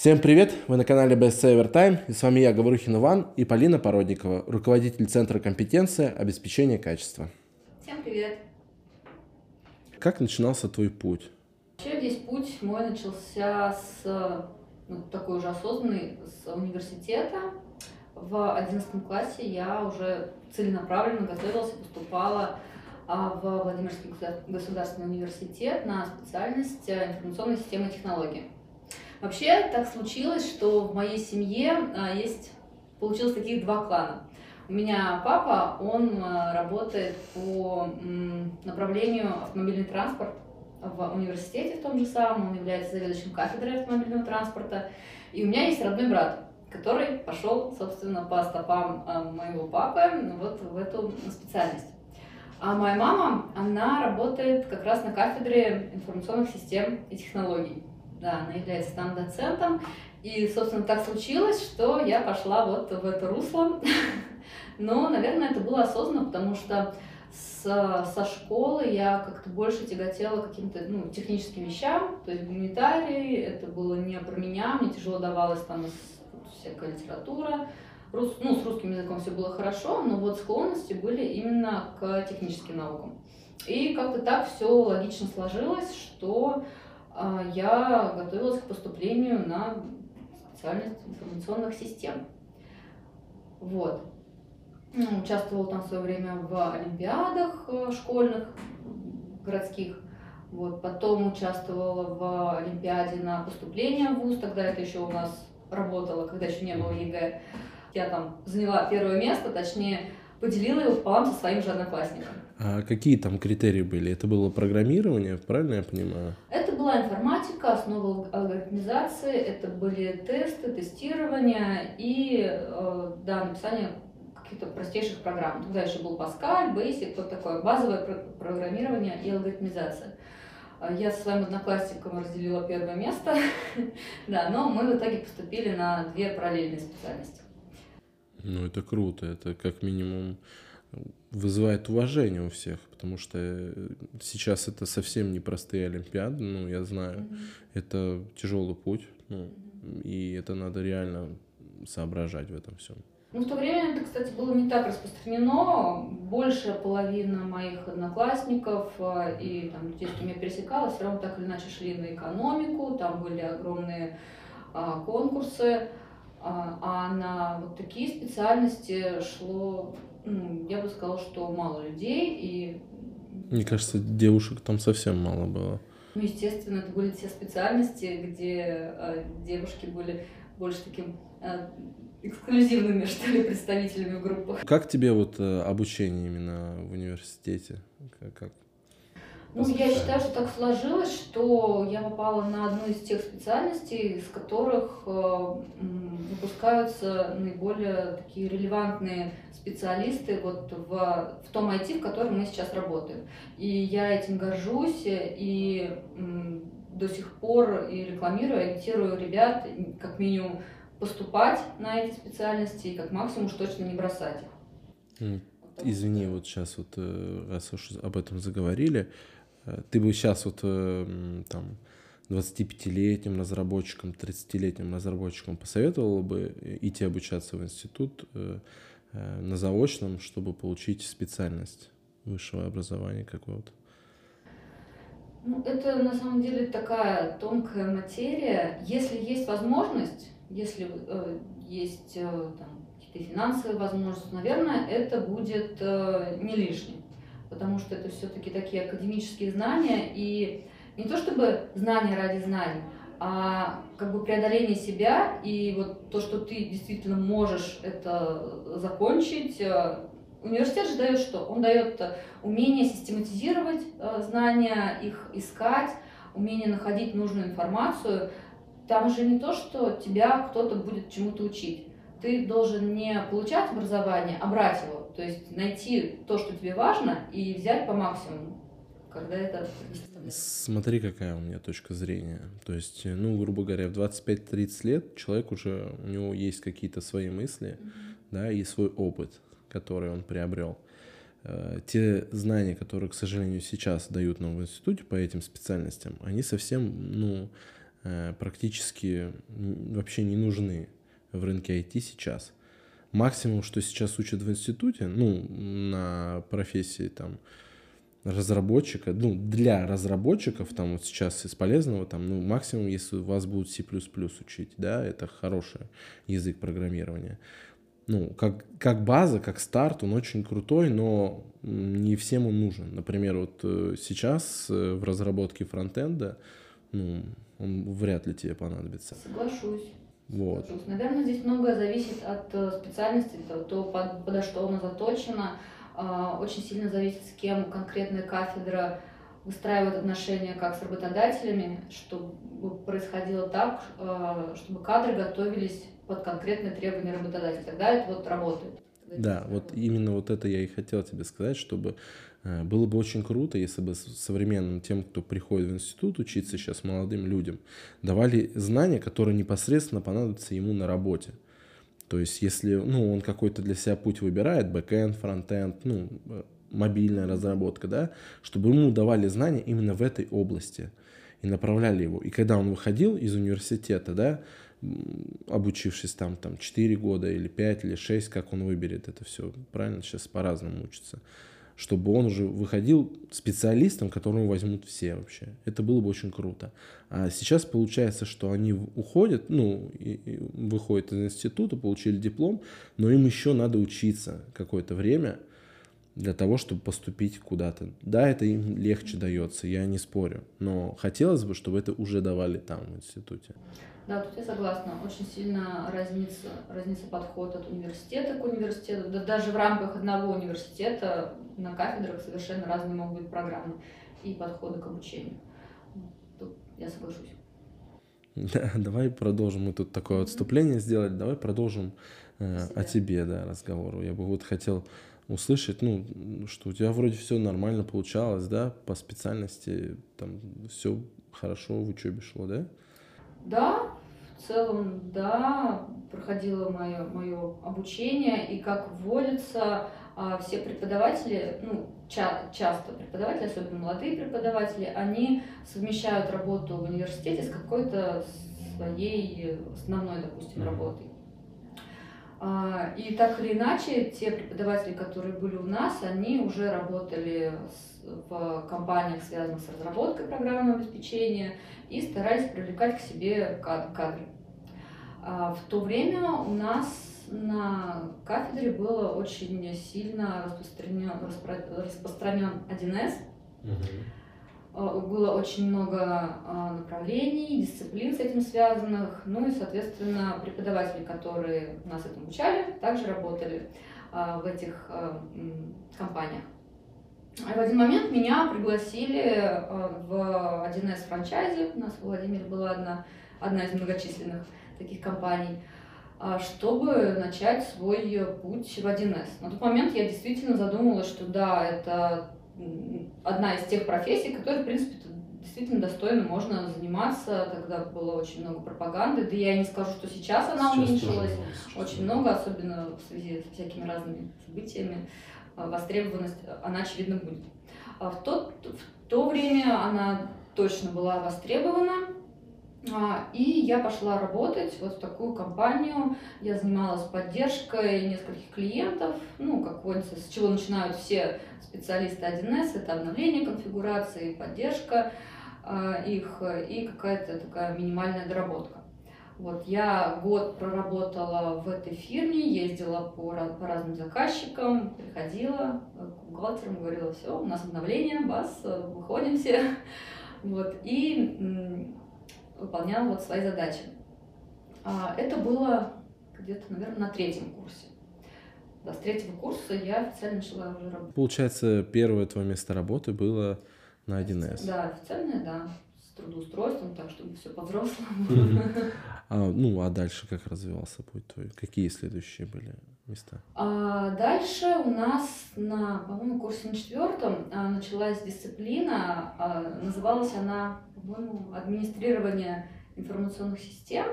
Всем привет! Вы на канале Best Saver Time и с вами я, Говорухин Иван и Полина Породникова, руководитель Центра компетенции обеспечения качества. Всем привет! Как начинался твой путь? Вообще весь путь мой начался с ну, такой уже осознанный, с университета. В 11 классе я уже целенаправленно готовилась и поступала а, в Владимирский государственный университет на специальность э, информационной системы и технологии. Вообще так случилось, что в моей семье а, есть, получилось таких два клана. У меня папа, он а, работает по направлению автомобильный транспорт в университете в том же самом, он является заведующим кафедрой автомобильного транспорта. И у меня есть родной брат, который пошел, собственно, по стопам а, моего папы вот в эту специальность. А моя мама, она работает как раз на кафедре информационных систем и технологий да, она является там доцентом. И, собственно, так случилось, что я пошла вот в это русло. Но, наверное, это было осознанно, потому что с, со школы я как-то больше тяготела каким-то ну, техническим вещам, то есть гуманитарий, это было не про меня, мне тяжело давалась там всякая литература, Рус, ну, с русским языком все было хорошо, но вот склонности были именно к техническим наукам. И как-то так все логично сложилось, что я готовилась к поступлению на специальность информационных систем. Вот. Участвовала там в свое время в олимпиадах э, школьных, городских. Вот. Потом участвовала в олимпиаде на поступление в ВУЗ, тогда это еще у нас работало, когда еще не было ЕГЭ. Я там заняла первое место, точнее, поделила его пополам со своим же одноклассником. А какие там критерии были? Это было программирование, правильно я понимаю? Это была информатика, основа алгоритмизации, это были тесты, тестирование и э, да, написание каких-то простейших программ. Тогда еще был Pascal, Basic, вот такое базовое программирование и алгоритмизация. А я со своим одноклассником разделила первое место, да, но мы в итоге поступили на две параллельные специальности. Ну, это круто, это как минимум вызывает уважение у всех, потому что э, сейчас это совсем непростые олимпиады, ну, я знаю, mm-hmm. это тяжелый путь, ну, mm-hmm. и это надо реально соображать в этом всем. Ну, в то время это, кстати, было не так распространено. Большая половина моих одноклассников э, и там, людей, с кем я пересекалась, все равно так или иначе шли на экономику, там были огромные а, конкурсы, а, а на вот такие специальности шло я бы сказала, что мало людей и... Мне кажется, девушек там совсем мало было. Ну, естественно, это были те специальности, где э, девушки были больше таким э, эксклюзивными, что ли, представителями в группах. Как тебе вот э, обучение именно в университете? Как, ну, я считаю, что так сложилось, что я попала на одну из тех специальностей, из которых э, выпускаются наиболее такие релевантные специалисты вот в, в том IT, в котором мы сейчас работаем. И я этим горжусь и до сих пор и рекламирую, агитирую ребят, как минимум, поступать на эти специальности и как максимум уж точно не бросать их. Извини, вот сейчас вот, э, раз уж об этом заговорили, ты бы сейчас вот э, там 25-летним разработчикам, 30-летним разработчикам посоветовал бы идти обучаться в институт э, на заочном, чтобы получить специальность высшего образования какого-то? Ну, это на самом деле такая тонкая материя. Если есть возможность, если э, есть э, какие-то финансовые возможности, наверное, это будет э, не лишним потому что это все-таки такие академические знания, и не то чтобы знания ради знаний, а как бы преодоление себя и вот то, что ты действительно можешь это закончить. Э, университет же дает что? Он дает умение систематизировать э, знания, их искать, умение находить нужную информацию. Там же не то, что тебя кто-то будет чему-то учить. Ты должен не получать образование, а брать его. То есть найти то, что тебе важно, и взять по максимуму, когда это Смотри, какая у меня точка зрения. То есть, ну, грубо говоря, в 25-30 лет человек уже, у него есть какие-то свои мысли, mm-hmm. да, и свой опыт, который он приобрел. Э, те знания, которые, к сожалению, сейчас дают нам в институте по этим специальностям, они совсем, ну, э, практически вообще не нужны в рынке IT сейчас. Максимум, что сейчас учат в институте, ну, на профессии там разработчика, ну, для разработчиков, там вот сейчас из полезного, там, ну, максимум, если у вас будут C++ учить, да, это хороший язык программирования. Ну, как, как база, как старт, он очень крутой, но не всем он нужен. Например, вот э, сейчас э, в разработке фронтенда, ну, он вряд ли тебе понадобится. Соглашусь. Вот. Соглашусь. Наверное, здесь многое зависит от э, специальности, то, под, подо что она заточена. А, очень сильно зависит, с кем конкретная кафедра выстраивает отношения как с работодателями, чтобы происходило так, а, чтобы кадры готовились под конкретные требования работодателя. Тогда это вот работает. Да, вот именно вот это я и хотел тебе сказать, чтобы э, было бы очень круто, если бы современным тем, кто приходит в институт учиться сейчас молодым людям, давали знания, которые непосредственно понадобятся ему на работе. То есть, если ну, он какой-то для себя путь выбирает, бэкэнд, фронтенд, ну, э, мобильная разработка, да, чтобы ему давали знания именно в этой области и направляли его. И когда он выходил из университета, да, обучившись там, там 4 года или 5 или 6, как он выберет это все, правильно, сейчас по-разному учится, чтобы он уже выходил специалистом, которого возьмут все вообще. Это было бы очень круто. А сейчас получается, что они уходят, ну, и, и выходят из института, получили диплом, но им еще надо учиться какое-то время для того, чтобы поступить куда-то. Да, это им легче дается, я не спорю, но хотелось бы, чтобы это уже давали там, в институте. Да, тут я согласна. Очень сильно разнится, разнится подход от университета к университету. Да, даже в рамках одного университета на кафедрах совершенно разные могут быть программы и подходы к обучению. Тут я соглашусь. Да, давай продолжим. Мы тут такое отступление сделали. Давай продолжим э, о тебе, да, разговор. Я бы вот хотел услышать, ну, что у тебя вроде все нормально получалось, да, по специальности, там все хорошо в учебе шло, да? Да, в целом, да, проходило мое, мое обучение, и как вводится, а, все преподаватели, ну, ча часто преподаватели, особенно молодые преподаватели, они совмещают работу в университете с какой-то своей основной, допустим, работой. А, и так или иначе, те преподаватели, которые были у нас, они уже работали в компаниях, связанных с разработкой программного обеспечения, и старались привлекать к себе кадры. А, в то время у нас на кафедре было очень сильно распространен, распространен 1С. Угу. Было очень много а, направлений, дисциплин с этим связанных. Ну и, соответственно, преподаватели, которые нас этому обучали, также работали в этих компаниях. В один момент меня пригласили э, в 1С франчайзе, у нас в Владимире была одна, одна из многочисленных таких компаний, а, чтобы начать свой путь в 1С. На тот момент я действительно задумалась, что да, это одна из тех профессий, которые, в принципе, действительно достойно можно заниматься. Тогда было очень много пропаганды. Да я и не скажу, что сейчас она сейчас уменьшилась. Очень много, особенно в связи с всякими разными событиями. А, востребованность, она, очевидно, будет. А в, тот, в то время она точно была востребована, а, и я пошла работать вот в такую компанию. Я занималась поддержкой нескольких клиентов, ну, как водится, с чего начинают все специалисты 1С, это обновление конфигурации, поддержка их и какая-то такая минимальная доработка. Вот, я год проработала в этой фирме, ездила по, по разным заказчикам, приходила к бухгалтерам, говорила, все, у нас обновление, бас, выходим все. Вот, и м, выполняла вот свои задачи. А, это было где-то, наверное, на третьем курсе. Да, с третьего курса я официально начала уже работать. Получается, первое твое место работы было на 1С. Да, официальное, да трудоустройством, так чтобы все по-взрослому. А, ну, а дальше как развивался путь твой? Какие следующие были места? А дальше у нас на, по-моему, курсе на четвертом а, началась дисциплина, а, называлась она, по-моему, администрирование информационных систем.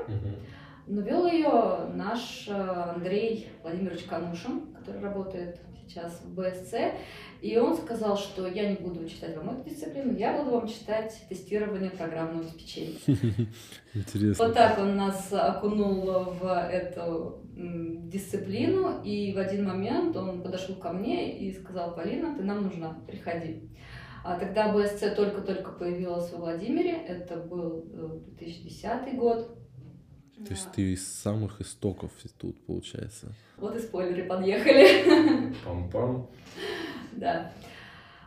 Но вел ее наш а, Андрей Владимирович Канушин, который работает сейчас в БСЦ, и он сказал, что я не буду читать вам эту дисциплину, я буду вам читать тестирование программного обеспечения. Интересно. Вот так он нас окунул в эту дисциплину, и в один момент он подошел ко мне и сказал, Полина, ты нам нужна, приходи. А тогда БСЦ только-только появилась во Владимире, это был 2010 э, год. То есть ты из самых истоков тут, получается. Вот и спойлеры подъехали. Пам-пам. Да.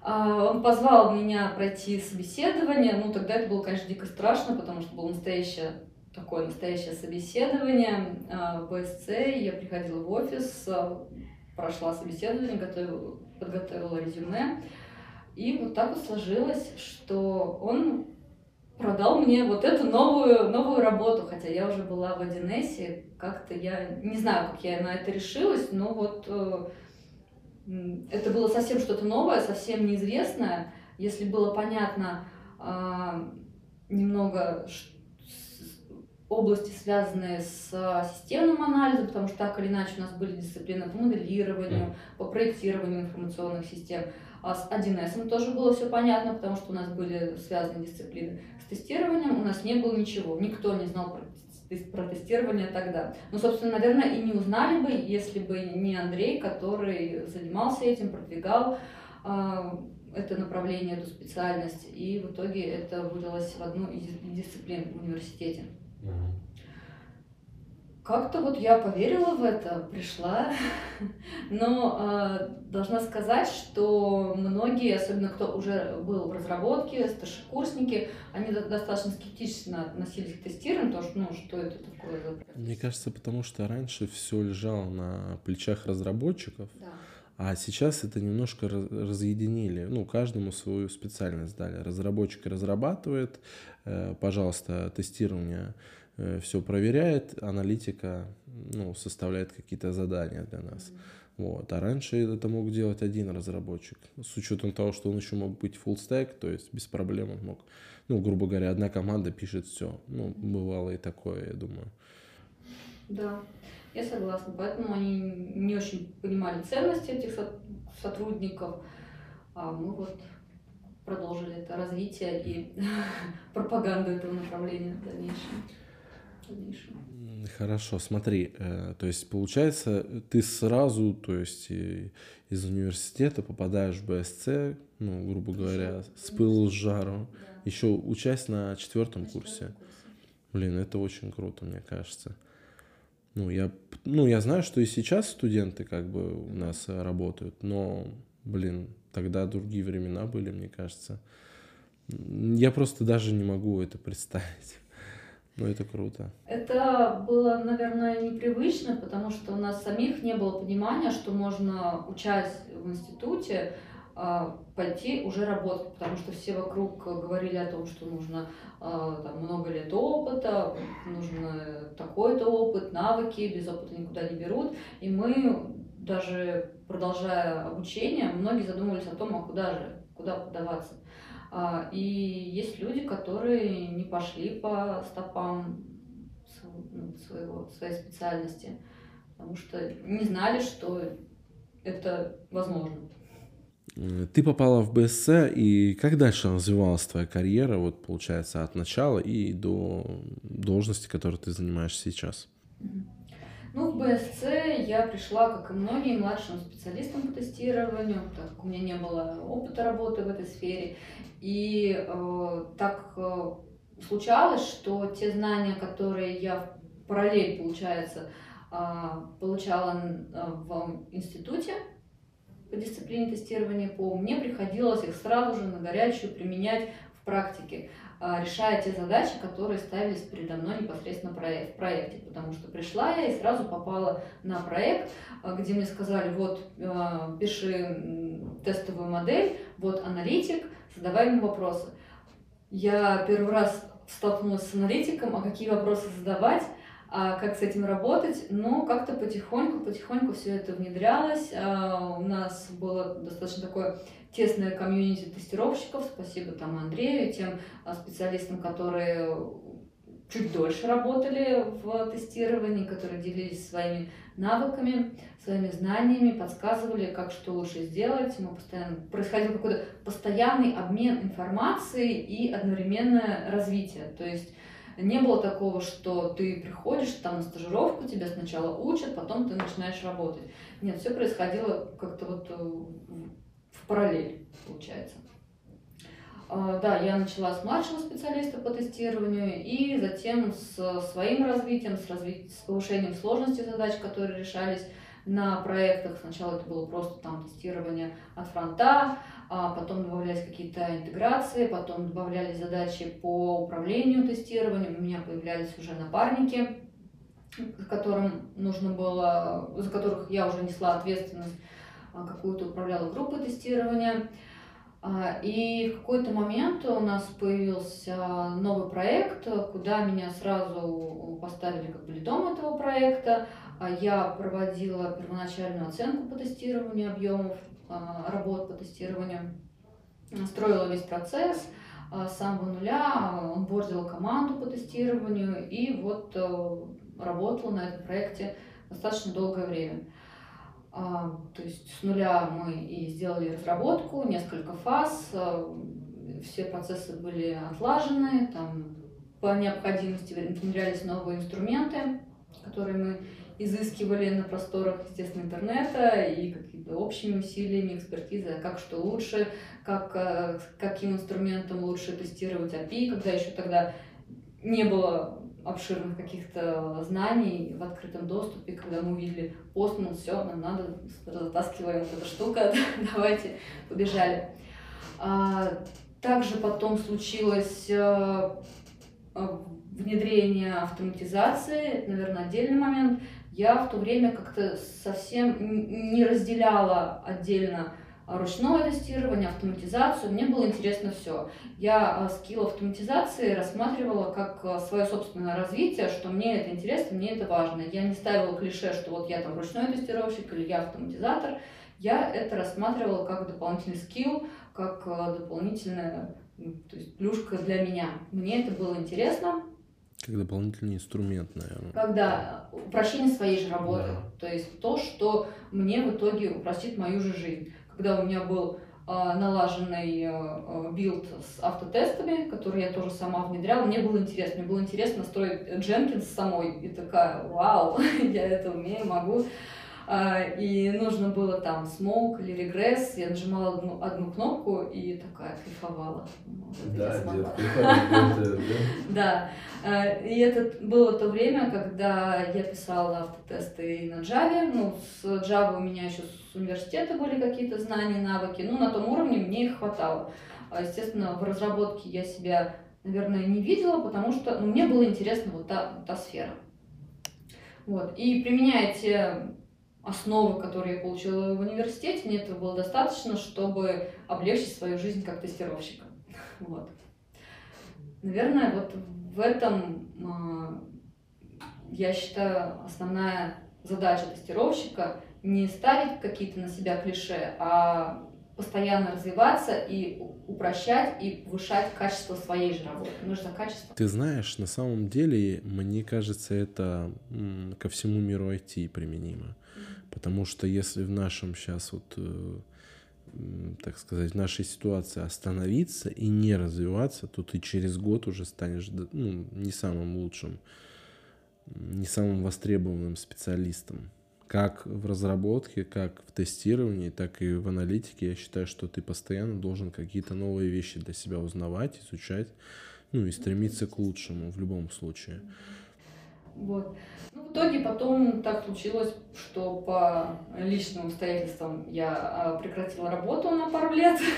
А, он позвал меня пройти собеседование. Ну, тогда это было, конечно, дико страшно, потому что было настоящее такое настоящее собеседование а, в БСЦ. Я приходила в офис, а, прошла собеседование, готовила, подготовила резюме. И вот так вот сложилось, что он продал мне вот эту новую, новую работу, хотя я уже была в 1С, как-то я не знаю, как я на это решилась, но вот э, это было совсем что-то новое, совсем неизвестное. Если было понятно э, немного области, связанные с системным анализом, потому что так или иначе у нас были дисциплины по моделированию, по проектированию информационных систем. А с 1С тоже было все понятно, потому что у нас были связаны дисциплины. С тестированием у нас не было ничего, никто не знал про про тестирование тогда. Ну, собственно, наверное, и не узнали бы, если бы не Андрей, который занимался этим, продвигал э, это направление, эту специальность, и в итоге это вылилось в одну из дисциплин в университете. Как-то вот я поверила в это, пришла, но э, должна сказать, что многие, особенно кто уже был в разработке, старшекурсники, они достаточно скептично относились к тестированию, потому что, ну, что это такое за Мне кажется, потому что раньше все лежало на плечах разработчиков, да. а сейчас это немножко разъединили, ну, каждому свою специальность дали. Разработчик разрабатывает, э, пожалуйста, тестирование все проверяет, аналитика ну, составляет какие-то задания для нас. Вот. А раньше это мог делать один разработчик. С учетом того, что он еще мог быть full stack, то есть без проблем он мог, ну, грубо говоря, одна команда пишет все. Ну, бывало и такое, я думаю. Да, я согласна. Поэтому они не очень понимали ценности этих сотрудников. А мы вот продолжили это развитие и пропаганду этого направления в дальнейшем дальнейшем. Хорошо, смотри, э, то есть получается, ты сразу, то есть из университета попадаешь в БСЦ, ну, грубо говоря, с пылу с жару, да. еще учась на четвертом курсе. Блин, это очень круто, мне кажется. Ну я, ну, я знаю, что и сейчас студенты как бы у нас работают, но, блин, тогда другие времена были, мне кажется. Я просто даже не могу это представить. Ну, это круто. Это было, наверное, непривычно, потому что у нас самих не было понимания, что можно, учась в институте, а, пойти уже работать, потому что все вокруг говорили о том, что нужно а, там, много лет опыта, нужно такой-то опыт, навыки, без опыта никуда не берут. И мы, даже продолжая обучение, многие задумывались о том, а куда же, куда подаваться. А, и есть люди, которые не пошли по стопам ну, своего, своей специальности, потому что не знали, что это возможно. Ты попала в БСЦ, и как дальше развивалась твоя карьера, вот получается, от начала и до должности, которую ты занимаешь сейчас? Ну, в БСЦ я пришла, как и многие, младшим специалистом по тестированию, так как у меня не было опыта работы в этой сфере. И э, так э, случалось, что те знания, которые я в параллель, получается, э, получала в институте по дисциплине тестирования ПО, мне приходилось их сразу же на горячую применять в практике, решая те задачи, которые ставились передо мной непосредственно в проекте. Потому что пришла я и сразу попала на проект, э, где мне сказали, вот, пиши тестовую модель, вот аналитик, задавай ему вопросы. Я первый раз столкнулась с аналитиком, а какие вопросы задавать, а как с этим работать, но как-то потихоньку, потихоньку все это внедрялось. А у нас было достаточно такое тесное комьюнити тестировщиков, спасибо там Андрею тем а, специалистам, которые чуть дольше работали в тестировании, которые делились своими навыками, своими знаниями, подсказывали, как что лучше сделать. Мы постоянно происходил какой-то постоянный обмен информацией и одновременное развитие. То есть не было такого, что ты приходишь там на стажировку, тебя сначала учат, потом ты начинаешь работать. Нет, все происходило как-то вот параллель, получается. А, да, я начала с младшего специалиста по тестированию и затем с своим развитием, с, разви... с повышением сложности задач, которые решались на проектах. Сначала это было просто там тестирование от фронта, а потом добавлялись какие-то интеграции, потом добавлялись задачи по управлению тестированием, у меня появлялись уже напарники, которым нужно было, за которых я уже несла ответственность, какую-то управляла группой тестирования. А, и в какой-то момент у нас появился новый проект, куда меня сразу поставили как бы лидом этого проекта. А я проводила первоначальную оценку по тестированию объемов а, работ по тестированию, строила весь процесс с самого нуля, онбордила команду по тестированию и вот э, работала на этом проекте достаточно долгое время. То есть с нуля мы и сделали разработку, несколько фаз, все процессы были отлажены, там по необходимости внедрялись новые инструменты, которые мы изыскивали на просторах, естественно, интернета и какими-то общими усилиями экспертизы, как что лучше, как, э, каким инструментом лучше тестировать API, когда еще тогда не было обширных каких-то знаний в открытом доступе, когда мы увидели Postman, все, нам надо, затаскиваем вот эта штука, давайте, побежали. А, также потом случилось э, внедрение автоматизации, наверное, отдельный момент. Я в то время как-то совсем не разделяла отдельно ручное тестирование, автоматизацию. Мне было интересно все. Я а, скилл автоматизации рассматривала как а, свое собственное развитие, что мне это интересно, мне это важно. Я не ставила клише, что вот я там ручной тестировщик или я автоматизатор. Я это рассматривала как дополнительный скилл, как а, дополнительная то есть плюшка для меня. Мне это было интересно. Как дополнительный инструмент, наверное. Когда упрощение своей же работы. Да. То есть то, что мне в итоге упростит мою же жизнь когда у меня был а, налаженный а, а, билд с автотестами, который я тоже сама внедряла. Мне было интересно, мне было интересно строить Jenkins самой. И такая, вау, я это умею, могу. И нужно было там smoke или регресс. Я нажимала одну, одну кнопку и такая кайфовала. Да, Да. И это было то время, когда я писала автотесты на Java. Ну, с Java у меня еще с университета были какие-то знания, навыки. Ну, на том уровне мне их хватало. Естественно, в разработке я себя, наверное, не видела, потому что ну, мне было интересно вот та, та сфера. Вот. И применяя те основы, которые я получила в университете, мне этого было достаточно, чтобы облегчить свою жизнь как тестировщика. Вот. Наверное, вот в этом, а, я считаю, основная задача тестировщика не ставить какие-то на себя клише, а постоянно развиваться и упрощать и повышать качество своей же работы. Нужно качество. Ты знаешь, на самом деле, мне кажется, это ко всему миру IT применимо. Mm-hmm. Потому что если в нашем сейчас вот э, так сказать, в нашей ситуации остановиться и не развиваться, то ты через год уже станешь ну, не самым лучшим, не самым востребованным специалистом как в разработке, как в тестировании, так и в аналитике. Я считаю, что ты постоянно должен какие-то новые вещи для себя узнавать, изучать, ну и стремиться к лучшему в любом случае. Вот. Ну, в итоге потом так случилось, что по личным обстоятельствам я а, прекратила работу на пару лет.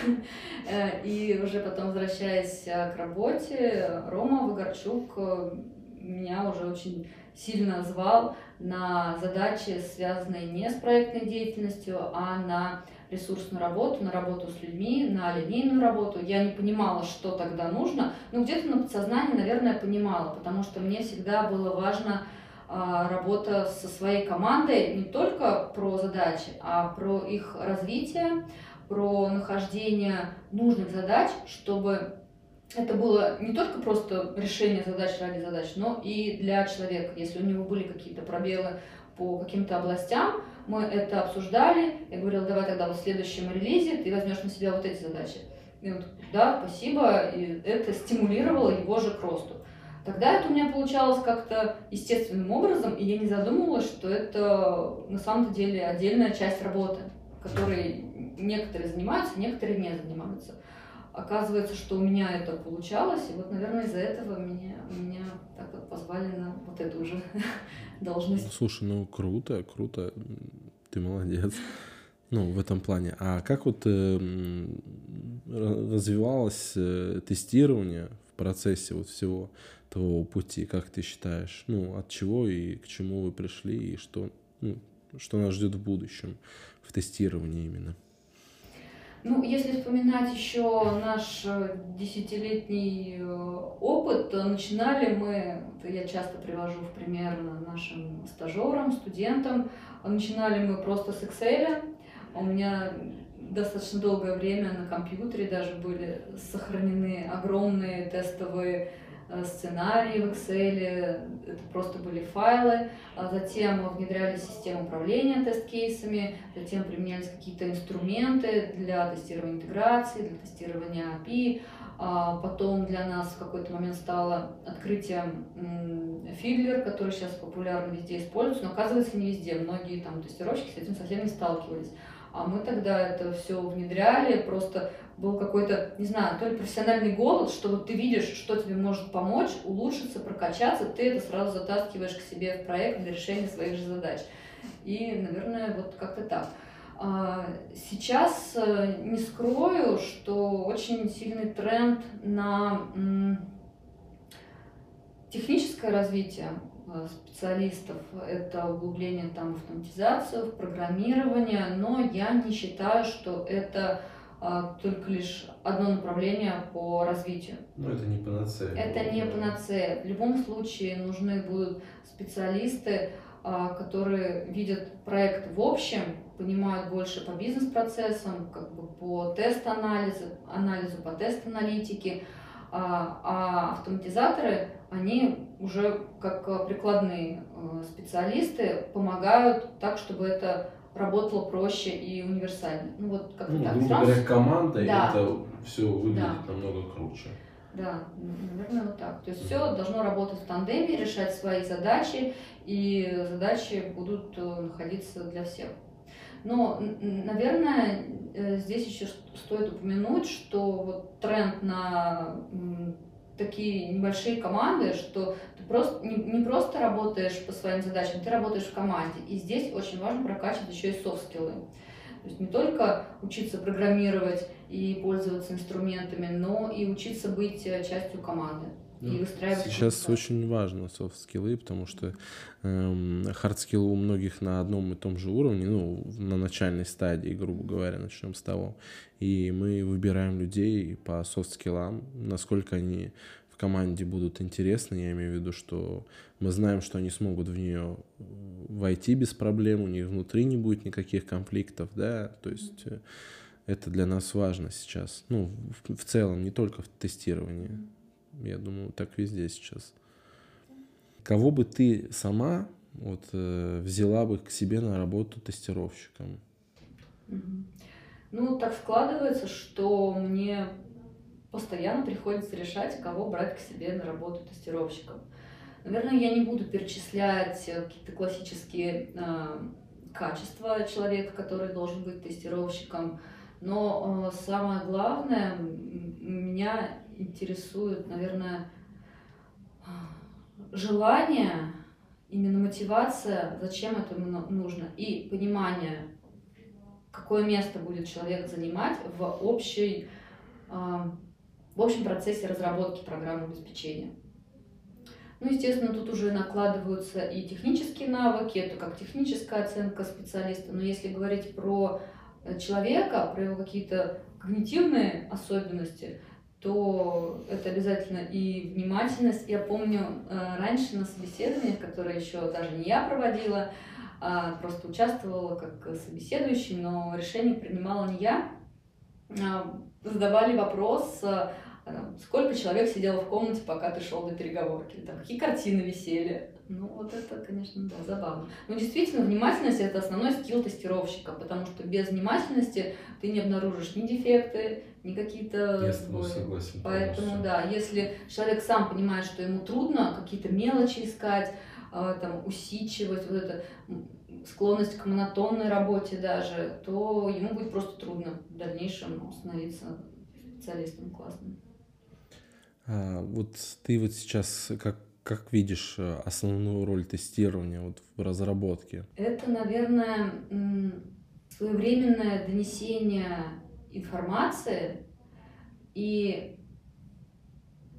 Э, и уже потом, возвращаясь э, к работе, Рома Вагарчук э, меня уже очень сильно звал на задачи, связанные не с проектной деятельностью, а на ресурсную работу, на работу с людьми, на линейную работу. Я не понимала, что тогда нужно, но где-то на подсознании, наверное, понимала, потому что мне всегда было важно а, работа со своей командой не только про задачи, а про их развитие, про нахождение нужных задач, чтобы это было не только просто решение задач ради задач, но и для человека. Если у него были какие-то пробелы по каким-то областям, мы это обсуждали. Я говорила, давай тогда вот в следующем релизе ты возьмешь на себя вот эти задачи. И вот, да, спасибо, и это стимулировало его же к росту. Тогда это у меня получалось как-то естественным образом, и я не задумывалась, что это на самом деле отдельная часть работы, которой некоторые занимаются, некоторые не занимаются. Оказывается, что у меня это получалось, и вот, наверное, из-за этого меня, меня так вот позвали на вот эту уже должность. Слушай, ну круто, круто, ты молодец. Ну, в этом плане. А как вот э, развивалось э, тестирование в процессе вот всего твоего пути, как ты считаешь? Ну, от чего и к чему вы пришли, и что, ну, что нас ждет в будущем в тестировании именно? Ну, если вспоминать еще наш э, десятилетний э, опыт, начинали мы, я часто привожу в пример нашим стажерам, студентам, начинали мы просто с Excel. У меня достаточно долгое время на компьютере даже были сохранены огромные тестовые сценарии в Excel, это просто были файлы. А затем внедряли систему управления тест-кейсами, затем применялись какие-то инструменты для тестирования интеграции, для тестирования API. А потом для нас в какой-то момент стало открытием Fiddler, который сейчас популярно везде используется, но оказывается не везде. Многие там тестировщики с этим совсем не сталкивались. А мы тогда это все внедряли, просто был какой-то, не знаю, то ли профессиональный голод, что вот ты видишь, что тебе может помочь, улучшиться, прокачаться, ты это сразу затаскиваешь к себе в проект для решения своих же задач. И, наверное, вот как-то так. А, сейчас э, не скрою, что очень сильный тренд на техническое развитие Э, специалистов это углубление там, автоматизацию, в программирование, но я не считаю, что это только лишь одно направление по развитию. Ну, это не панацея. Это не панацея. В любом случае нужны будут специалисты, а, которые видят проект в общем, понимают больше по бизнес-процессам, как бы по тест-анализу, анализу по тест-аналитике, а, а автоматизаторы, они уже как прикладные э, специалисты помогают так, чтобы это работало проще и универсально. Ну вот как ну, так. Грубо говоря, команда да. это все выглядит да. намного круче. Да, наверное, вот так. То есть все должно работать в тандеме, решать свои задачи, и задачи будут э, находиться для всех. Но, наверное, здесь еще стоит упомянуть, что вот тренд на такие небольшие команды, что ты просто не, не просто работаешь по своим задачам, ты работаешь в команде. И здесь очень важно прокачивать еще и софт-скиллы. То есть не только учиться программировать и пользоваться инструментами, но и учиться быть э, частью команды. Ну, и выстраивать сейчас очень важно софт-скиллы, потому что эм, хард-скиллы у многих на одном и том же уровне, ну, на начальной стадии, грубо говоря, начнем с того. И мы выбираем людей по софт-скиллам, насколько они в команде будут интересны. Я имею в виду, что мы знаем, что они смогут в нее войти без проблем, у них внутри не будет никаких конфликтов, да, то есть э, это для нас важно сейчас, ну, в, в целом, не только в тестировании. Я думаю, так везде сейчас. Кого бы ты сама вот, э, взяла бы к себе на работу тестировщиком? Ну, так складывается, что мне постоянно приходится решать, кого брать к себе на работу тестировщиком. Наверное, я не буду перечислять какие-то классические э, качества человека, который должен быть тестировщиком, но э, самое главное, меня интересует, наверное, желание, именно мотивация, зачем это нужно, и понимание, какое место будет человек занимать в, общей, а, в общем процессе разработки программы обеспечения. Ну, естественно, тут уже накладываются и технические навыки, это как техническая оценка специалиста, но если говорить про человека, про его какие-то когнитивные особенности, то это обязательно и внимательность. Я помню э, раньше на собеседованиях, которые еще даже не я проводила, а просто участвовала как собеседующий, но решение принимала не я. А, задавали вопрос, а, сколько человек сидело в комнате, пока ты шел до переговорки, там, какие картины висели. Ну, вот это, конечно, да, забавно. Но действительно, внимательность – это основной скилл тестировщика, потому что без внимательности ты не обнаружишь ни дефекты, ни какие-то Я согласен. Поэтому, да, если человек сам понимает, что ему трудно какие-то мелочи искать, а, там, усидчивать, вот это склонность к монотонной работе даже, то ему будет просто трудно в дальнейшем становиться специалистом классным. А, вот ты вот сейчас как, как видишь э, основную роль тестирования вот в разработке? Это, наверное, своевременное донесение информации и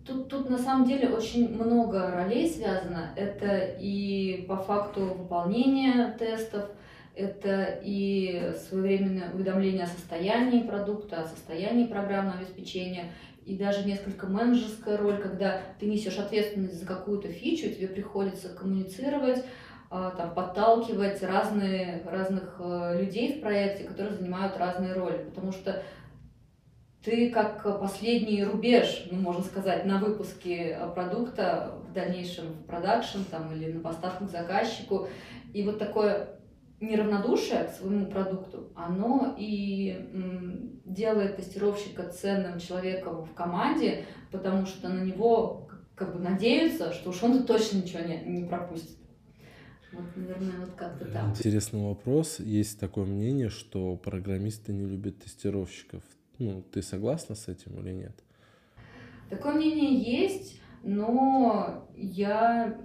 Тут, тут на самом деле очень много ролей связано. Это и по факту выполнения тестов, это и своевременное уведомление о состоянии продукта, о состоянии программного обеспечения, и даже несколько менеджерская роль, когда ты несешь ответственность за какую-то фичу, тебе приходится коммуницировать, а, там, подталкивать разные, разных э, людей в проекте, которые занимают разные роли. Потому что ты как последний рубеж, ну, можно сказать, на выпуске продукта в дальнейшем в продакшн там, или на поставку к заказчику. И вот такое неравнодушие к своему продукту, оно и делает тестировщика ценным человеком в команде, потому что на него как бы надеются, что уж он точно ничего не, не пропустит. Вот, наверное, вот как-то так. Интересный вопрос. Есть такое мнение, что программисты не любят тестировщиков. Ну, ты согласна с этим или нет? Такое мнение есть, но я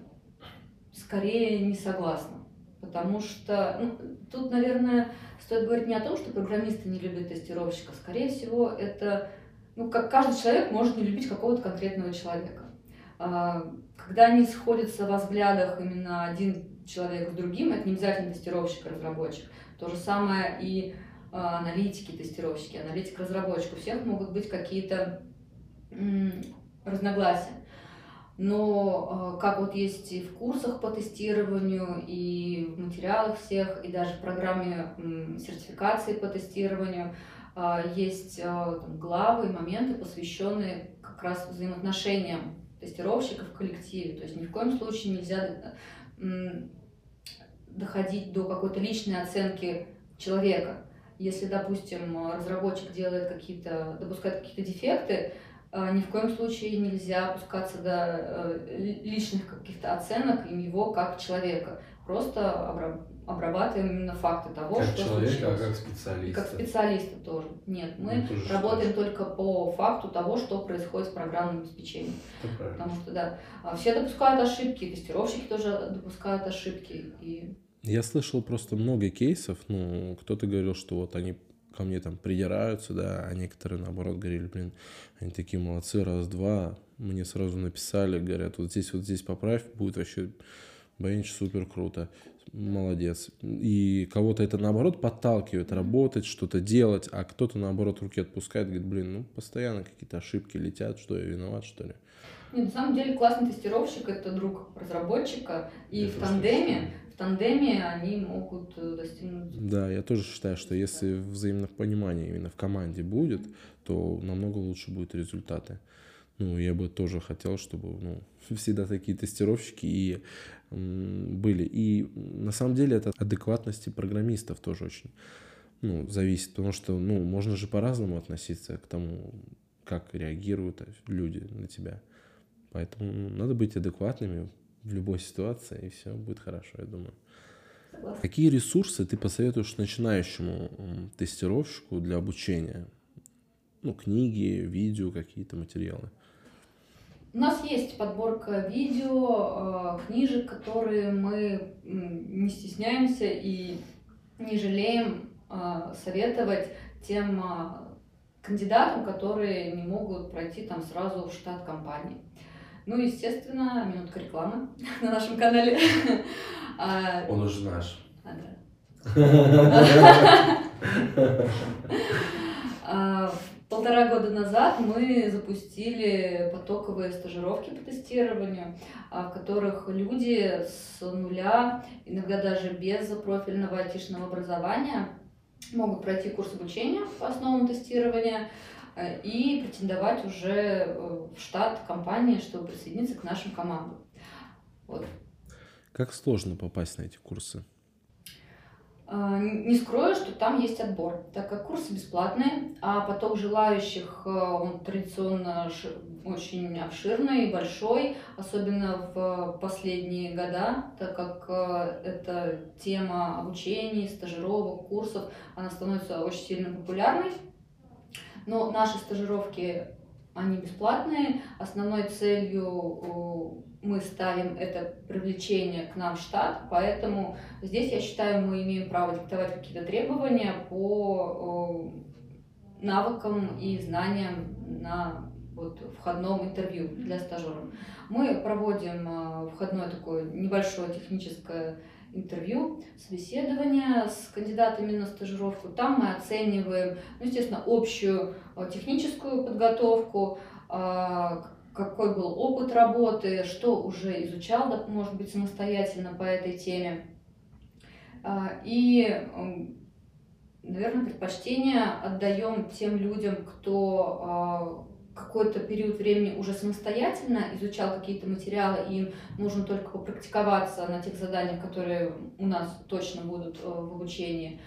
скорее не согласна. Потому что ну, тут, наверное, стоит говорить не о том, что программисты не любят тестировщиков. Скорее всего, это, ну, как каждый человек может не любить какого-то конкретного человека. А, когда они сходятся во взглядах именно один человек с другим, это не обязательно тестировщик, а разработчик. То же самое и а, аналитики, тестировщики, аналитик, разработчик. У всех могут быть какие-то разногласия. Но э, как вот есть и в курсах по тестированию, и в материалах всех, и даже в программе сертификации по тестированию э, есть э, там, главы и моменты, посвященные как раз взаимоотношениям тестировщиков в коллективе. То есть ни в коем случае нельзя доходить до какой-то личной оценки человека. Если, допустим, разработчик делает какие-то, допускает какие-то дефекты, ни в коем случае нельзя опускаться до э, личных каких-то оценок его как человека. Просто обрабатываем именно факты того, как что человека, случилось. а как специалиста. Как специалиста тоже. Нет, мы ну, работаем что только по факту того, что происходит с программным обеспечением. Потому что, да, а, все допускают ошибки, тестировщики тоже допускают ошибки. И... Я слышал просто много кейсов, ну, кто-то говорил, что вот они ко мне там придираются, да, а некоторые, наоборот, говорили, блин, они такие молодцы, раз-два, мне сразу написали, говорят, вот здесь, вот здесь поправь, будет вообще бенч супер круто, молодец. И кого-то это, наоборот, подталкивает работать, что-то делать, а кто-то, наоборот, руки отпускает, говорит, блин, ну, постоянно какие-то ошибки летят, что я виноват, что ли. Нет, на самом деле классный тестировщик это друг разработчика, и я в тандеме тандеме они могут э, достигнуть. Да, я тоже считаю, что если взаимное понимание именно в команде будет, то намного лучше будут результаты. Ну, я бы тоже хотел, чтобы ну, всегда такие тестировщики и были. И на самом деле это от адекватности программистов тоже очень ну, зависит, потому что ну, можно же по-разному относиться к тому, как реагируют люди на тебя. Поэтому ну, надо быть адекватными, в любой ситуации, и все будет хорошо, я думаю. Согласна. Какие ресурсы ты посоветуешь начинающему тестировщику для обучения? Ну, книги, видео, какие-то материалы. У нас есть подборка видео, э, книжек, которые мы не стесняемся и не жалеем э, советовать тем э, кандидатам, которые не могут пройти там сразу в штат компании. Ну, естественно, минутка рекламы на нашем канале. А, Он уже наш. А, да. А, полтора года назад мы запустили потоковые стажировки по тестированию, в которых люди с нуля, иногда даже без профильного айтишного образования, могут пройти курс обучения по основам тестирования, и претендовать уже э, в штат компании, чтобы присоединиться к нашим командам. Вот. Как сложно попасть на эти курсы? А, не скрою, что там есть отбор, так как курсы бесплатные, а поток желающих, э, он традиционно очень обширный, большой, особенно в последние года, так как э, эта тема обучения, стажировок, курсов, она становится очень сильно популярной. Но наши стажировки, они бесплатные. Основной целью мы ставим это привлечение к нам в штат, поэтому здесь, я считаю, мы имеем право диктовать какие-то требования по навыкам и знаниям на вот, входном интервью для стажеров. Мы проводим а, входное такое небольшое техническое интервью, собеседование с кандидатами на стажировку. Там мы оцениваем, ну, естественно, общую а, техническую подготовку, а, какой был опыт работы, что уже изучал, может быть, самостоятельно по этой теме. А, и, наверное, предпочтение отдаем тем людям, кто какой-то период времени уже самостоятельно изучал какие-то материалы, и им нужно только попрактиковаться на тех заданиях, которые у нас точно будут э, в обучении.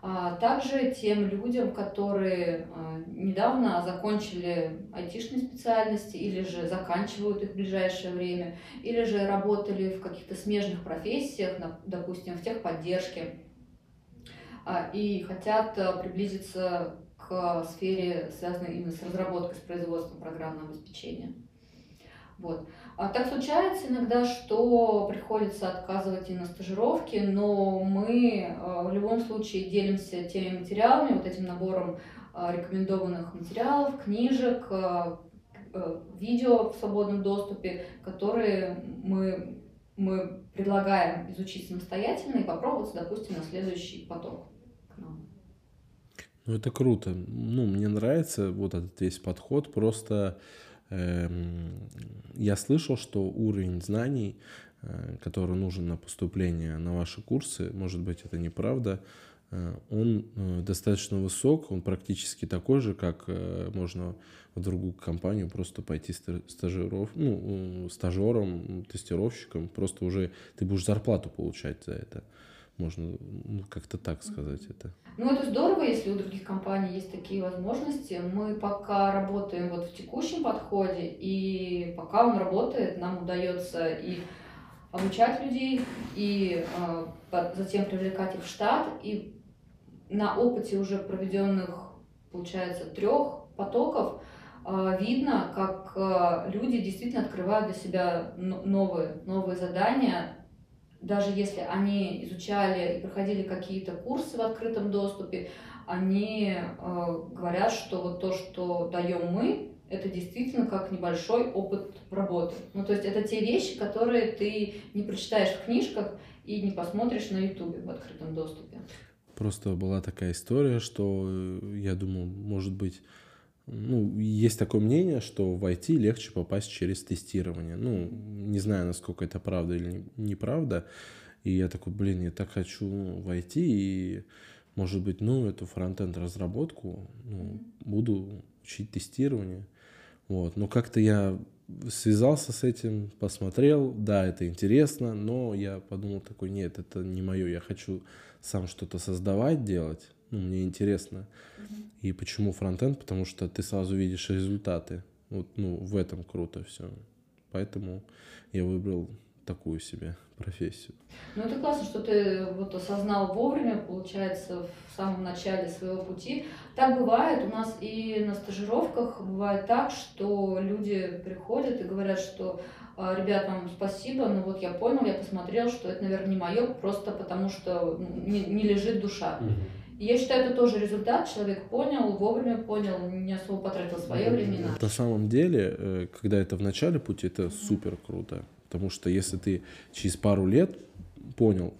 А также тем людям, которые а, недавно закончили айтишные специальности или же заканчивают их в ближайшее время, или же работали в каких-то смежных профессиях, допустим, в техподдержке, а, и хотят приблизиться к сфере, связанной именно с разработкой, с производством программного обеспечения. Вот. А так случается иногда, что приходится отказывать и на стажировке, но мы э, в любом случае делимся теми материалами, вот этим набором э, рекомендованных материалов, книжек, э, видео в свободном доступе, которые мы, мы предлагаем изучить самостоятельно и попробовать, допустим, на следующий поток. Ну, это круто. Ну, мне нравится вот этот весь подход. Просто Эм, я слышал, что уровень знаний, э, который нужен на поступление на ваши курсы, может быть, это неправда, э, он э, достаточно высок, он практически такой же, как можно в другую компанию просто пойти стажиров, ну, стажером, тестировщиком, просто уже ты будешь зарплату получать за это. Можно ну, как-то так сказать это. Ну, это здорово, если у других компаний есть такие возможности. Мы пока работаем вот в текущем подходе, и пока он работает, нам удается и обучать людей, и э, затем привлекать их в штат. И на опыте уже проведенных, получается, трех потоков э, видно, как э, люди действительно открывают для себя новые, новые задания, даже если они изучали и проходили какие-то курсы в открытом доступе, они э, говорят, что вот то, что даем мы, это действительно как небольшой опыт работы. Ну, то есть это те вещи, которые ты не прочитаешь в книжках и не посмотришь на ютубе в открытом доступе. Просто была такая история, что э, я думал, может быть, ну, есть такое мнение, что в IT легче попасть через тестирование. Ну, не знаю, насколько это правда или неправда. И я такой, блин, я так хочу в IT, и, может быть, ну, эту фронтенд разработку, ну, буду учить тестирование. Вот. Но как-то я связался с этим, посмотрел, да, это интересно, но я подумал такой, нет, это не мое, я хочу сам что-то создавать, делать, ну, мне интересно. Mm-hmm. И почему фронтенд? Потому что ты сразу видишь результаты. Вот, ну, в этом круто все. Поэтому я выбрал такую себе профессию. Ну, это классно, что ты вот осознал вовремя, получается, в самом начале своего пути. Так бывает, у нас и на стажировках бывает так, что люди приходят и говорят, что «А, ребят, вам спасибо, но вот я понял, я посмотрел, что это, наверное, не мое, просто потому что ну, не, не лежит душа. Угу. Я считаю, это тоже результат. Человек понял, вовремя понял, не особо потратил свое время. На самом деле, э, когда это в начале пути, это супер круто. Потому что если ты через пару лет понял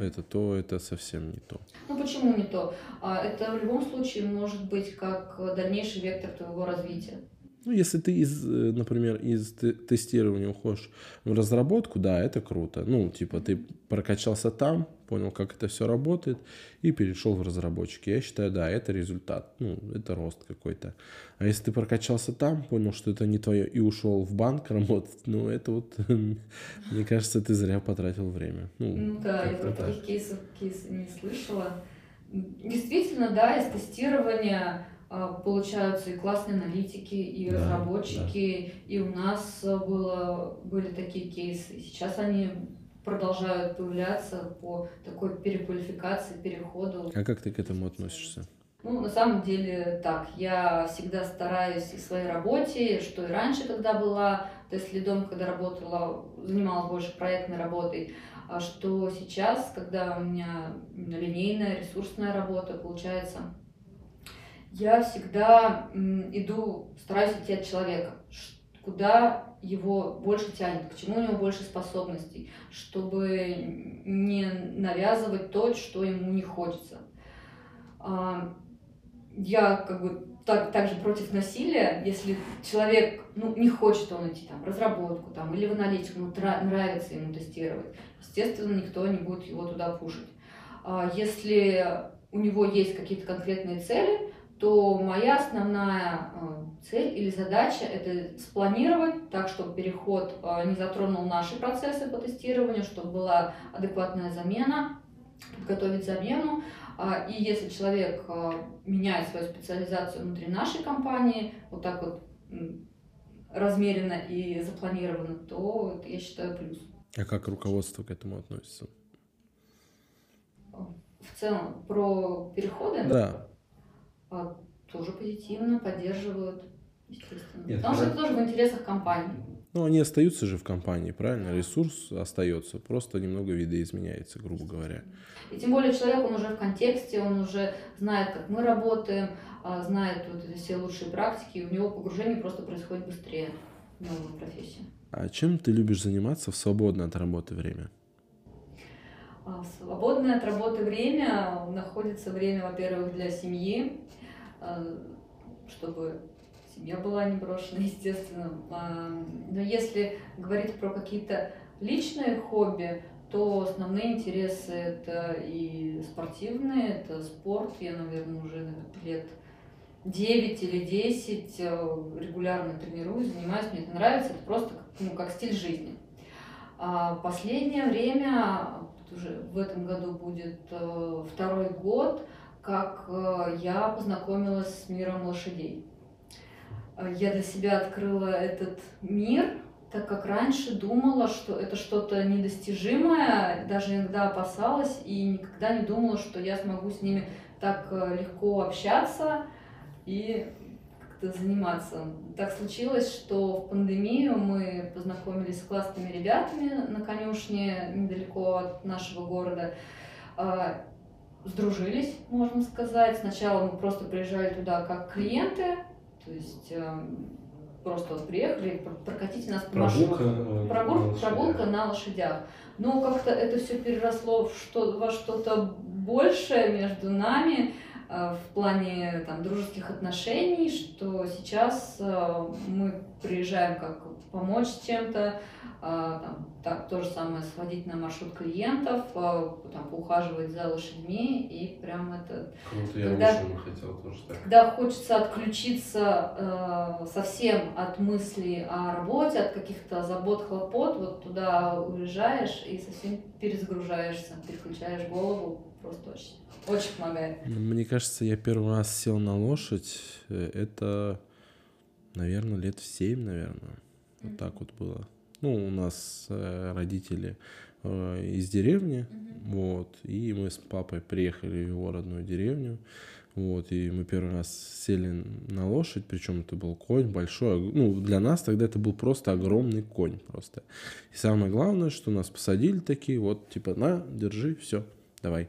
это, то это совсем не то. Ну почему не то? А, это в любом случае может быть как дальнейший вектор твоего развития. Ну, если ты, из, э, например, из тестирования уходишь в разработку, да, это круто. Ну, типа, ты прокачался там, понял, как это все работает, и перешел в разработчики. Я считаю, да, это результат, ну, это рост какой-то. А если ты прокачался там, понял, что это не твое, и ушел в банк работать, ну, это вот, мне кажется, ты зря потратил время. Ну, ну да, я таких кейсов, кейсов не слышала. Действительно, да, из тестирования а, получаются и классные аналитики, и да, разработчики, да. и у нас было, были такие кейсы. Сейчас они продолжают появляться по такой переквалификации, переходу. А как ты к этому относишься? Ну, на самом деле так, я всегда стараюсь и в своей работе, что и раньше, когда была тест-лидом, когда работала, занималась больше проектной работой, а что сейчас, когда у меня линейная, ресурсная работа, получается, я всегда иду, стараюсь идти от человека, куда его больше тянет, к чему у него больше способностей, чтобы не навязывать то, что ему не хочется. А, я как бы так, также против насилия, если человек ну, не хочет он идти там, в разработку там, или в аналитику, ну, нравится ему тестировать, естественно, никто не будет его туда пушить. А если у него есть какие-то конкретные цели, то моя основная э, цель или задача – это спланировать так, чтобы переход э, не затронул наши процессы по тестированию, чтобы была адекватная замена, подготовить замену. А, и если человек э, меняет свою специализацию внутри нашей компании, вот так вот размеренно и запланировано, то это, я считаю, плюс. А как руководство к этому относится? В целом, про переходы? Да. А, тоже позитивно поддерживают, естественно. Нет, Потому что это тоже в интересах компании. Ну, они остаются же в компании, правильно? Ресурс остается, просто немного видоизменяется, грубо говоря. И тем более человек, он уже в контексте, он уже знает, как мы работаем, а, знает вот эти все лучшие практики, и у него погружение просто происходит быстрее в новую профессию. А чем ты любишь заниматься в свободное от работы время? А, свободное от работы время находится время, во-первых, для семьи, чтобы семья была не брошена, естественно. А, но если говорить про какие-то личные хобби, то основные интересы это и спортивные, это спорт. Я, наверное, уже лет 9 или 10 регулярно тренируюсь, занимаюсь, мне это нравится, это просто ну, как стиль жизни. А последнее время уже в этом году будет э, второй год, как э, я познакомилась с миром лошадей. Э, я для себя открыла этот мир, так как раньше думала, что это что-то недостижимое, даже иногда опасалась и никогда не думала, что я смогу с ними так легко общаться и как-то заниматься. Так случилось, что в пандемию мы познакомились с классными ребятами на конюшне недалеко от нашего города. Сдружились, можно сказать. Сначала мы просто приезжали туда как клиенты, то есть эм, просто вот приехали, прокатите нас по прогулка, маршруту. Прогулка, прогулка на лошадях. Но как-то это все переросло в что, во что-то большее между нами. Э, в плане там, дружеских отношений, что сейчас э, мы приезжаем как помочь чем-то, там, так, то же самое сводить на маршрут клиентов, а, там, поухаживать за лошадьми, и прям это... Круто, я когда, хотел тоже так. Когда хочется отключиться э, совсем от мыслей о работе, от каких-то забот, хлопот, вот туда уезжаешь и совсем перезагружаешься, переключаешь голову, просто очень, очень помогает. Ну, мне кажется, я первый раз сел на лошадь, э, это, наверное, лет в семь, наверное. Вот mm-hmm. так вот было. Ну, у нас э, родители э, из деревни, mm-hmm. вот, и мы с папой приехали в его родную деревню, вот, и мы первый раз сели на лошадь, причем это был конь большой, ну, для нас тогда это был просто огромный конь просто. И самое главное, что нас посадили такие, вот, типа, на, держи, все, давай.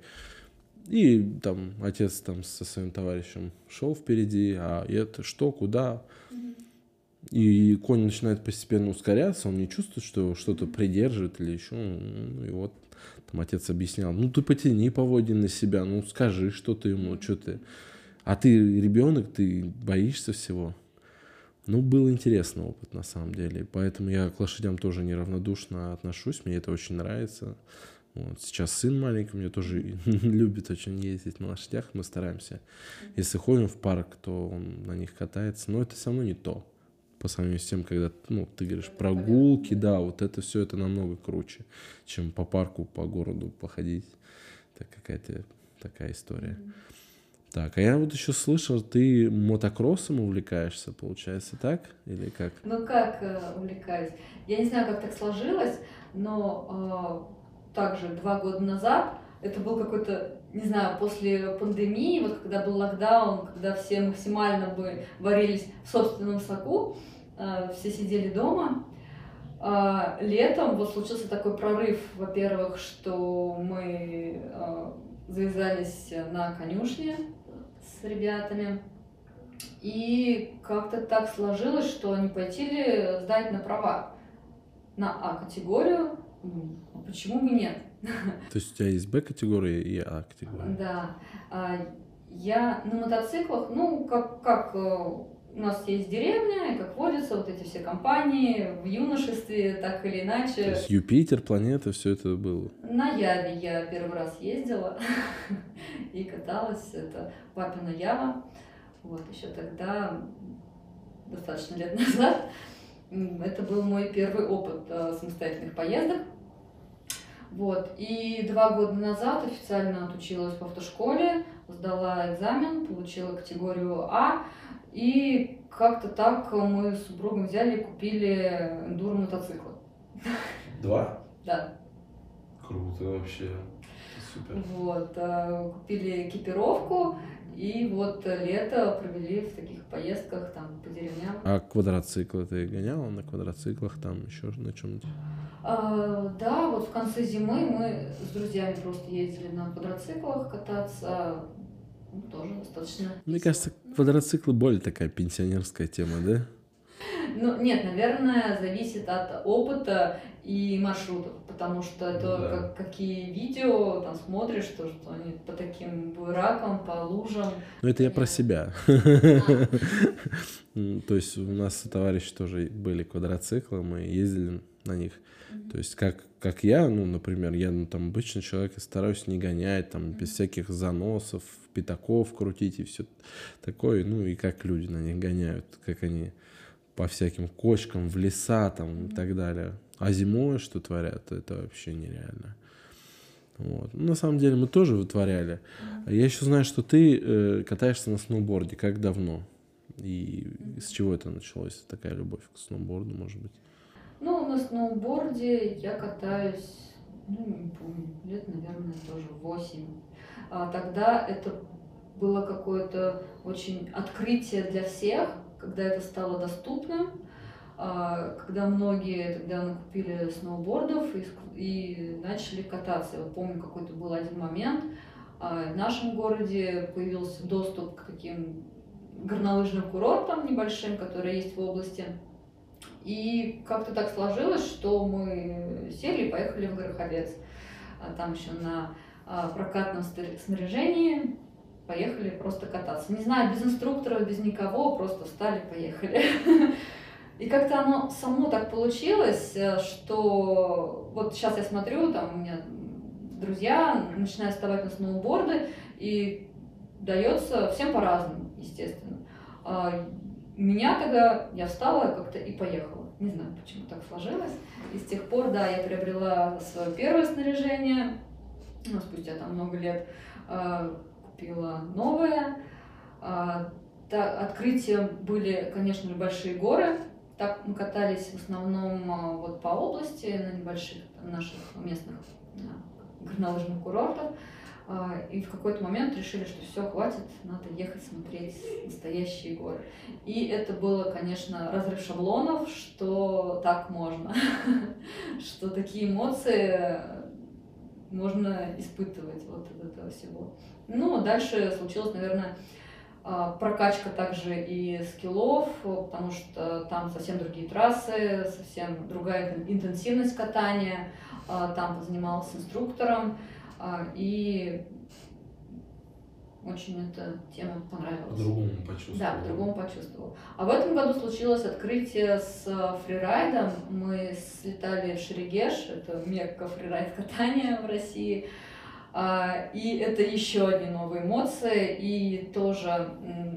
И там отец там со своим товарищем шел впереди, а это что, куда? И конь начинает постепенно ускоряться, он не чувствует, что что-то придерживает или еще. Ну, и вот там отец объяснял, ну ты потяни поводья на себя, ну скажи, что ты ему, что ты. А ты ребенок, ты боишься всего. Ну, был интересный опыт, на самом деле. Поэтому я к лошадям тоже неравнодушно отношусь. Мне это очень нравится. Вот. Сейчас сын маленький, мне тоже любит очень ездить на лошадях. Мы стараемся. Если ходим в парк, то он на них катается. Но это все равно не то. По сравнению с тем, когда, ну, ты говоришь, прогулки, да, вот это все, это намного круче, чем по парку, по городу походить. Это какая-то такая история. Так, а я вот еще слышал, ты мотокроссом увлекаешься, получается, так? Или как? Ну как э, увлекаюсь? Я не знаю, как так сложилось, но э, также два года назад это был какой-то, не знаю, после пандемии, вот когда был локдаун, когда все максимально бы варились в собственном соку, э, все сидели дома. Э, летом вот случился такой прорыв, во-первых, что мы э, завязались на конюшне с ребятами. И как-то так сложилось, что не пойти сдать на права на А-категорию. А почему бы нет? То есть у тебя есть Б-категория и А-категория? Да. А, я на мотоциклах, ну, как, как э, у нас есть деревня, и как водятся вот эти все компании в юношестве, так или иначе. То есть Юпитер, планета, все это было? На Яве я первый раз ездила и каталась. Это папина Ява. Вот, еще тогда, достаточно лет назад, это был мой первый опыт э, самостоятельных поездок. Вот. И два года назад официально отучилась в автошколе, сдала экзамен, получила категорию А. И как-то так мы с супругом взяли и купили эндуро мотоциклы. Два? Да. Круто вообще. Супер. Вот, э, купили экипировку, и вот лето провели в таких поездках там по деревням. А квадроциклы ты гоняла на квадроциклах там еще на чем-нибудь? А, да, вот в конце зимы мы с друзьями просто ездили на квадроциклах кататься. Ну, тоже достаточно. Мне кажется, квадроциклы более такая пенсионерская тема, да? Ну, нет, наверное, зависит от опыта и маршрутов, потому что это да. как, какие видео там смотришь, то, что они по таким буеракам, по лужам. Ну, это я про себя. То есть у нас товарищи тоже были квадроциклы, мы ездили на них. То есть как, как я, ну, например, я ну, там обычный человек и стараюсь не гонять, там, без всяких заносов, пятаков крутить и все такое, ну, и как люди на них гоняют, как они по всяким кочкам в леса там и так далее. А зимой что творят, это вообще нереально. Вот. Ну, на самом деле мы тоже вытворяли. Я еще знаю, что ты э, катаешься на сноуборде. Как давно? И с чего это началось? Такая любовь к сноуборду, может быть? Ну, на сноуборде я катаюсь, ну, не помню, лет, наверное, тоже 8. А тогда это было какое-то очень открытие для всех, когда это стало доступным, а, когда многие тогда накупили сноубордов и, и начали кататься. Я вот помню, какой-то был один момент, а, в нашем городе появился доступ к таким горнолыжным курортам небольшим, которые есть в области. И как-то так сложилось, что мы сели и поехали в Гороховец. А там еще на а, прокатном снаряжении поехали просто кататься. Не знаю, без инструктора, без никого, просто встали, поехали. И как-то оно само так получилось, э, что вот сейчас я смотрю, там у меня друзья начинают вставать на сноуборды, и дается всем по-разному, естественно. Меня тогда, я встала как-то и поехала. Не знаю, почему так сложилось. И с тех пор, да, я приобрела свое первое снаряжение, ну, спустя там много лет э, купила новое. Э, открытием были, конечно же, большие горы. Так мы катались в основном э, вот по области, на небольших наших местных горнолыжных курортах. А, и в какой-то момент решили, что все, хватит, надо ехать смотреть настоящие горы. И это было, конечно, разрыв шаблонов, что так можно, что такие эмоции можно испытывать вот от этого всего. Ну, дальше случилось, наверное, а, прокачка также и скиллов, потому что там совсем другие трассы, совсем другая интенсивность катания. А, там занималась инструктором, и очень эта тема понравилась. По-другому почувствовал. Да, по-другому почувствовал. А в этом году случилось открытие с фрирайдом. Мы слетали в Шерегеш, это мекка фрирайд катания в России. А, и это еще одни новые эмоции и тоже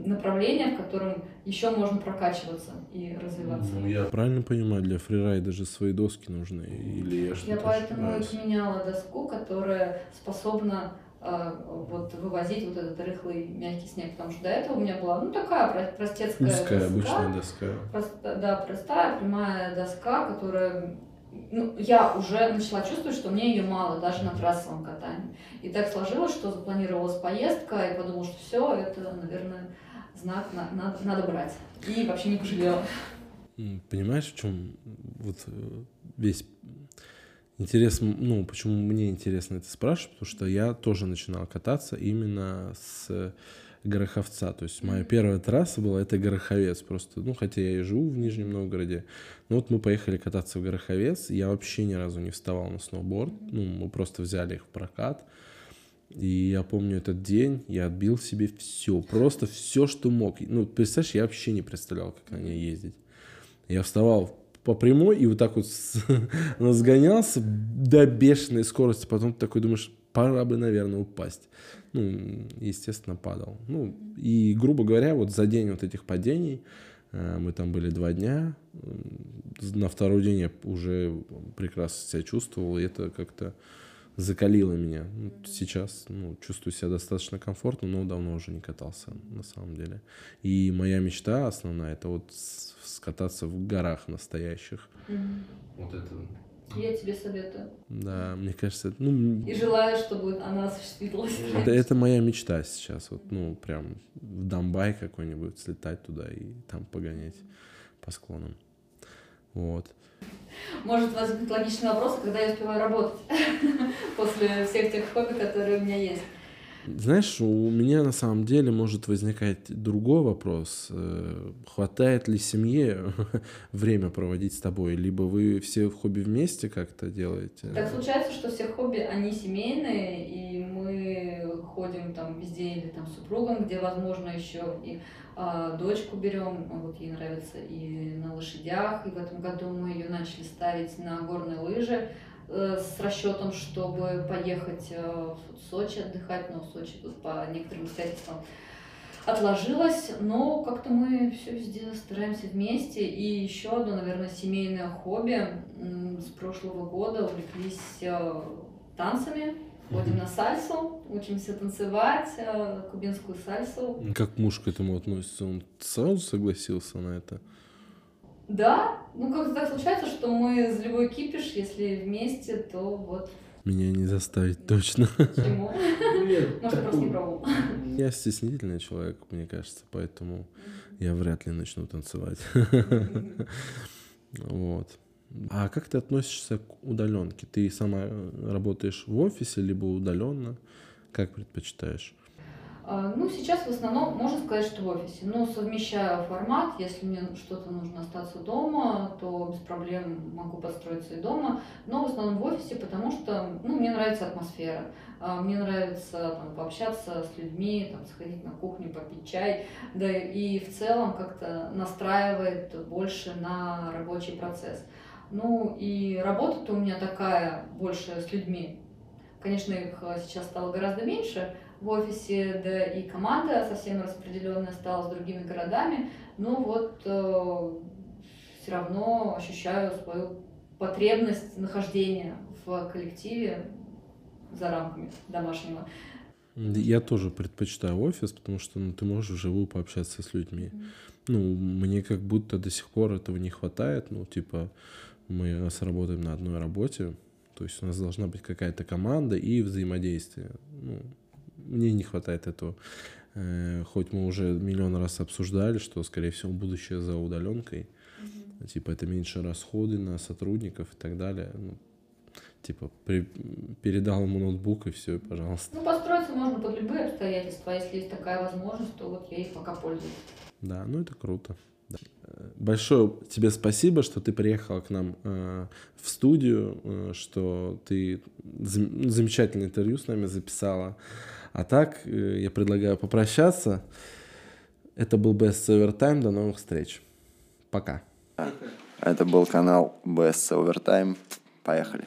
направление, в котором еще можно прокачиваться и развиваться. Ну, я правильно понимаю, для фрирайда же свои доски нужны? Или я Я поэтому ошибаюсь? меняла доску, которая способна а, вот вывозить вот этот рыхлый мягкий снег, потому что до этого у меня была ну такая простецкая Узкая, доска, обычная доска. Прост, да, простая прямая доска, которая ну, я уже начала чувствовать, что мне ее мало, даже на трассовом катании. И так сложилось, что запланировалась поездка, и подумала, что все, это, наверное, знак, на, надо, надо брать. И вообще не пожалела. Понимаешь, в чем вот э, весь интерес, ну, почему мне интересно это спрашивать, потому что я тоже начинал кататься именно с Гороховца. То есть моя первая трасса была это Гороховец. Просто, ну, хотя я и живу в Нижнем Новгороде. Но вот мы поехали кататься в Гороховец. Я вообще ни разу не вставал на сноуборд. Ну, мы просто взяли их в прокат. И я помню этот день, я отбил себе все, просто все, что мог. Ну, представляешь, я вообще не представлял, как на ней ездить. Я вставал по прямой и вот так вот сгонялся до бешеной скорости. Потом ты такой думаешь, пора бы, наверное, упасть ну, естественно, падал. Ну, и, грубо говоря, вот за день вот этих падений, э, мы там были два дня, на второй день я уже прекрасно себя чувствовал, и это как-то закалило меня. Сейчас ну, чувствую себя достаточно комфортно, но давно уже не катался, на самом деле. И моя мечта основная, это вот скататься в горах настоящих. Mm-hmm. Вот это я тебе советую. Да, мне кажется, ну... И желаю, чтобы она осуществилась. Это, это моя мечта сейчас, вот, ну, прям в Донбай какой-нибудь слетать туда и там погонять по склонам. Вот. Может возникнуть логичный вопрос, когда я успеваю работать после всех тех хобби, которые у меня есть. Знаешь, у меня на самом деле может возникать другой вопрос. Э, хватает ли семье время проводить с тобой? Либо вы все в хобби вместе как-то делаете? Так случается, что все хобби, они семейные, и мы ходим там везде или там с супругом, где возможно еще и а, дочку берем, вот ей нравится и на лошадях, и в этом году мы ее начали ставить на горные лыжи. Э, с расчетом, чтобы поехать э, в Сочи отдыхать, но в Сочи тут по некоторым обстоятельствам отложилось, но как-то мы все везде стараемся вместе. И еще одно, наверное, семейное хобби. С прошлого года увлеклись э, танцами, ходим на сальсу, учимся танцевать, кубинскую сальсу. Как муж к этому относится? Он сразу согласился на это? Да, ну как-то так случается, что мы за любой кипиш, если вместе, то вот. Меня не заставить точно. Почему? Может, просто не пробовал. Я стеснительный человек, мне кажется, поэтому я вряд ли начну танцевать. Вот. А как ты относишься к удаленке? Ты сама работаешь в офисе либо удаленно? Как предпочитаешь? А, ну, сейчас в основном можно сказать, что в офисе. Но совмещаю формат, если мне что-то нужно остаться дома, то без проблем могу построиться и дома. Но в основном в офисе, потому что ну, мне нравится атмосфера. А, мне нравится там, пообщаться с людьми, там, сходить на кухню, попить чай. Да и в целом как-то настраивает больше на рабочий процесс. Ну и работа-то у меня такая больше с людьми. Конечно, их сейчас стало гораздо меньше, в офисе, да и команда совсем распределенная стала с другими городами, но вот э, все равно ощущаю свою потребность нахождения в коллективе за рамками домашнего. Я тоже предпочитаю офис, потому что ну, ты можешь вживую пообщаться с людьми. Ну, мне как будто до сих пор этого не хватает. Ну, типа, мы сработаем на одной работе, то есть у нас должна быть какая-то команда и взаимодействие. Ну, мне не хватает этого. Э, хоть мы уже миллион раз обсуждали, что, скорее всего, будущее за удаленкой. Mm-hmm. Типа это меньше расходы на сотрудников и так далее. Ну, типа при, передал ему ноутбук и все, пожалуйста. Ну, построиться можно под любые обстоятельства. Если есть такая возможность, то вот я их пока пользуюсь. Да, ну это круто. Да. Большое тебе спасибо, что ты приехала к нам э, в студию, э, что ты зам- замечательное интервью с нами записала. А так, э, я предлагаю попрощаться. Это был Best Overtime. До новых встреч. Пока. Это был канал Best Overtime. Поехали.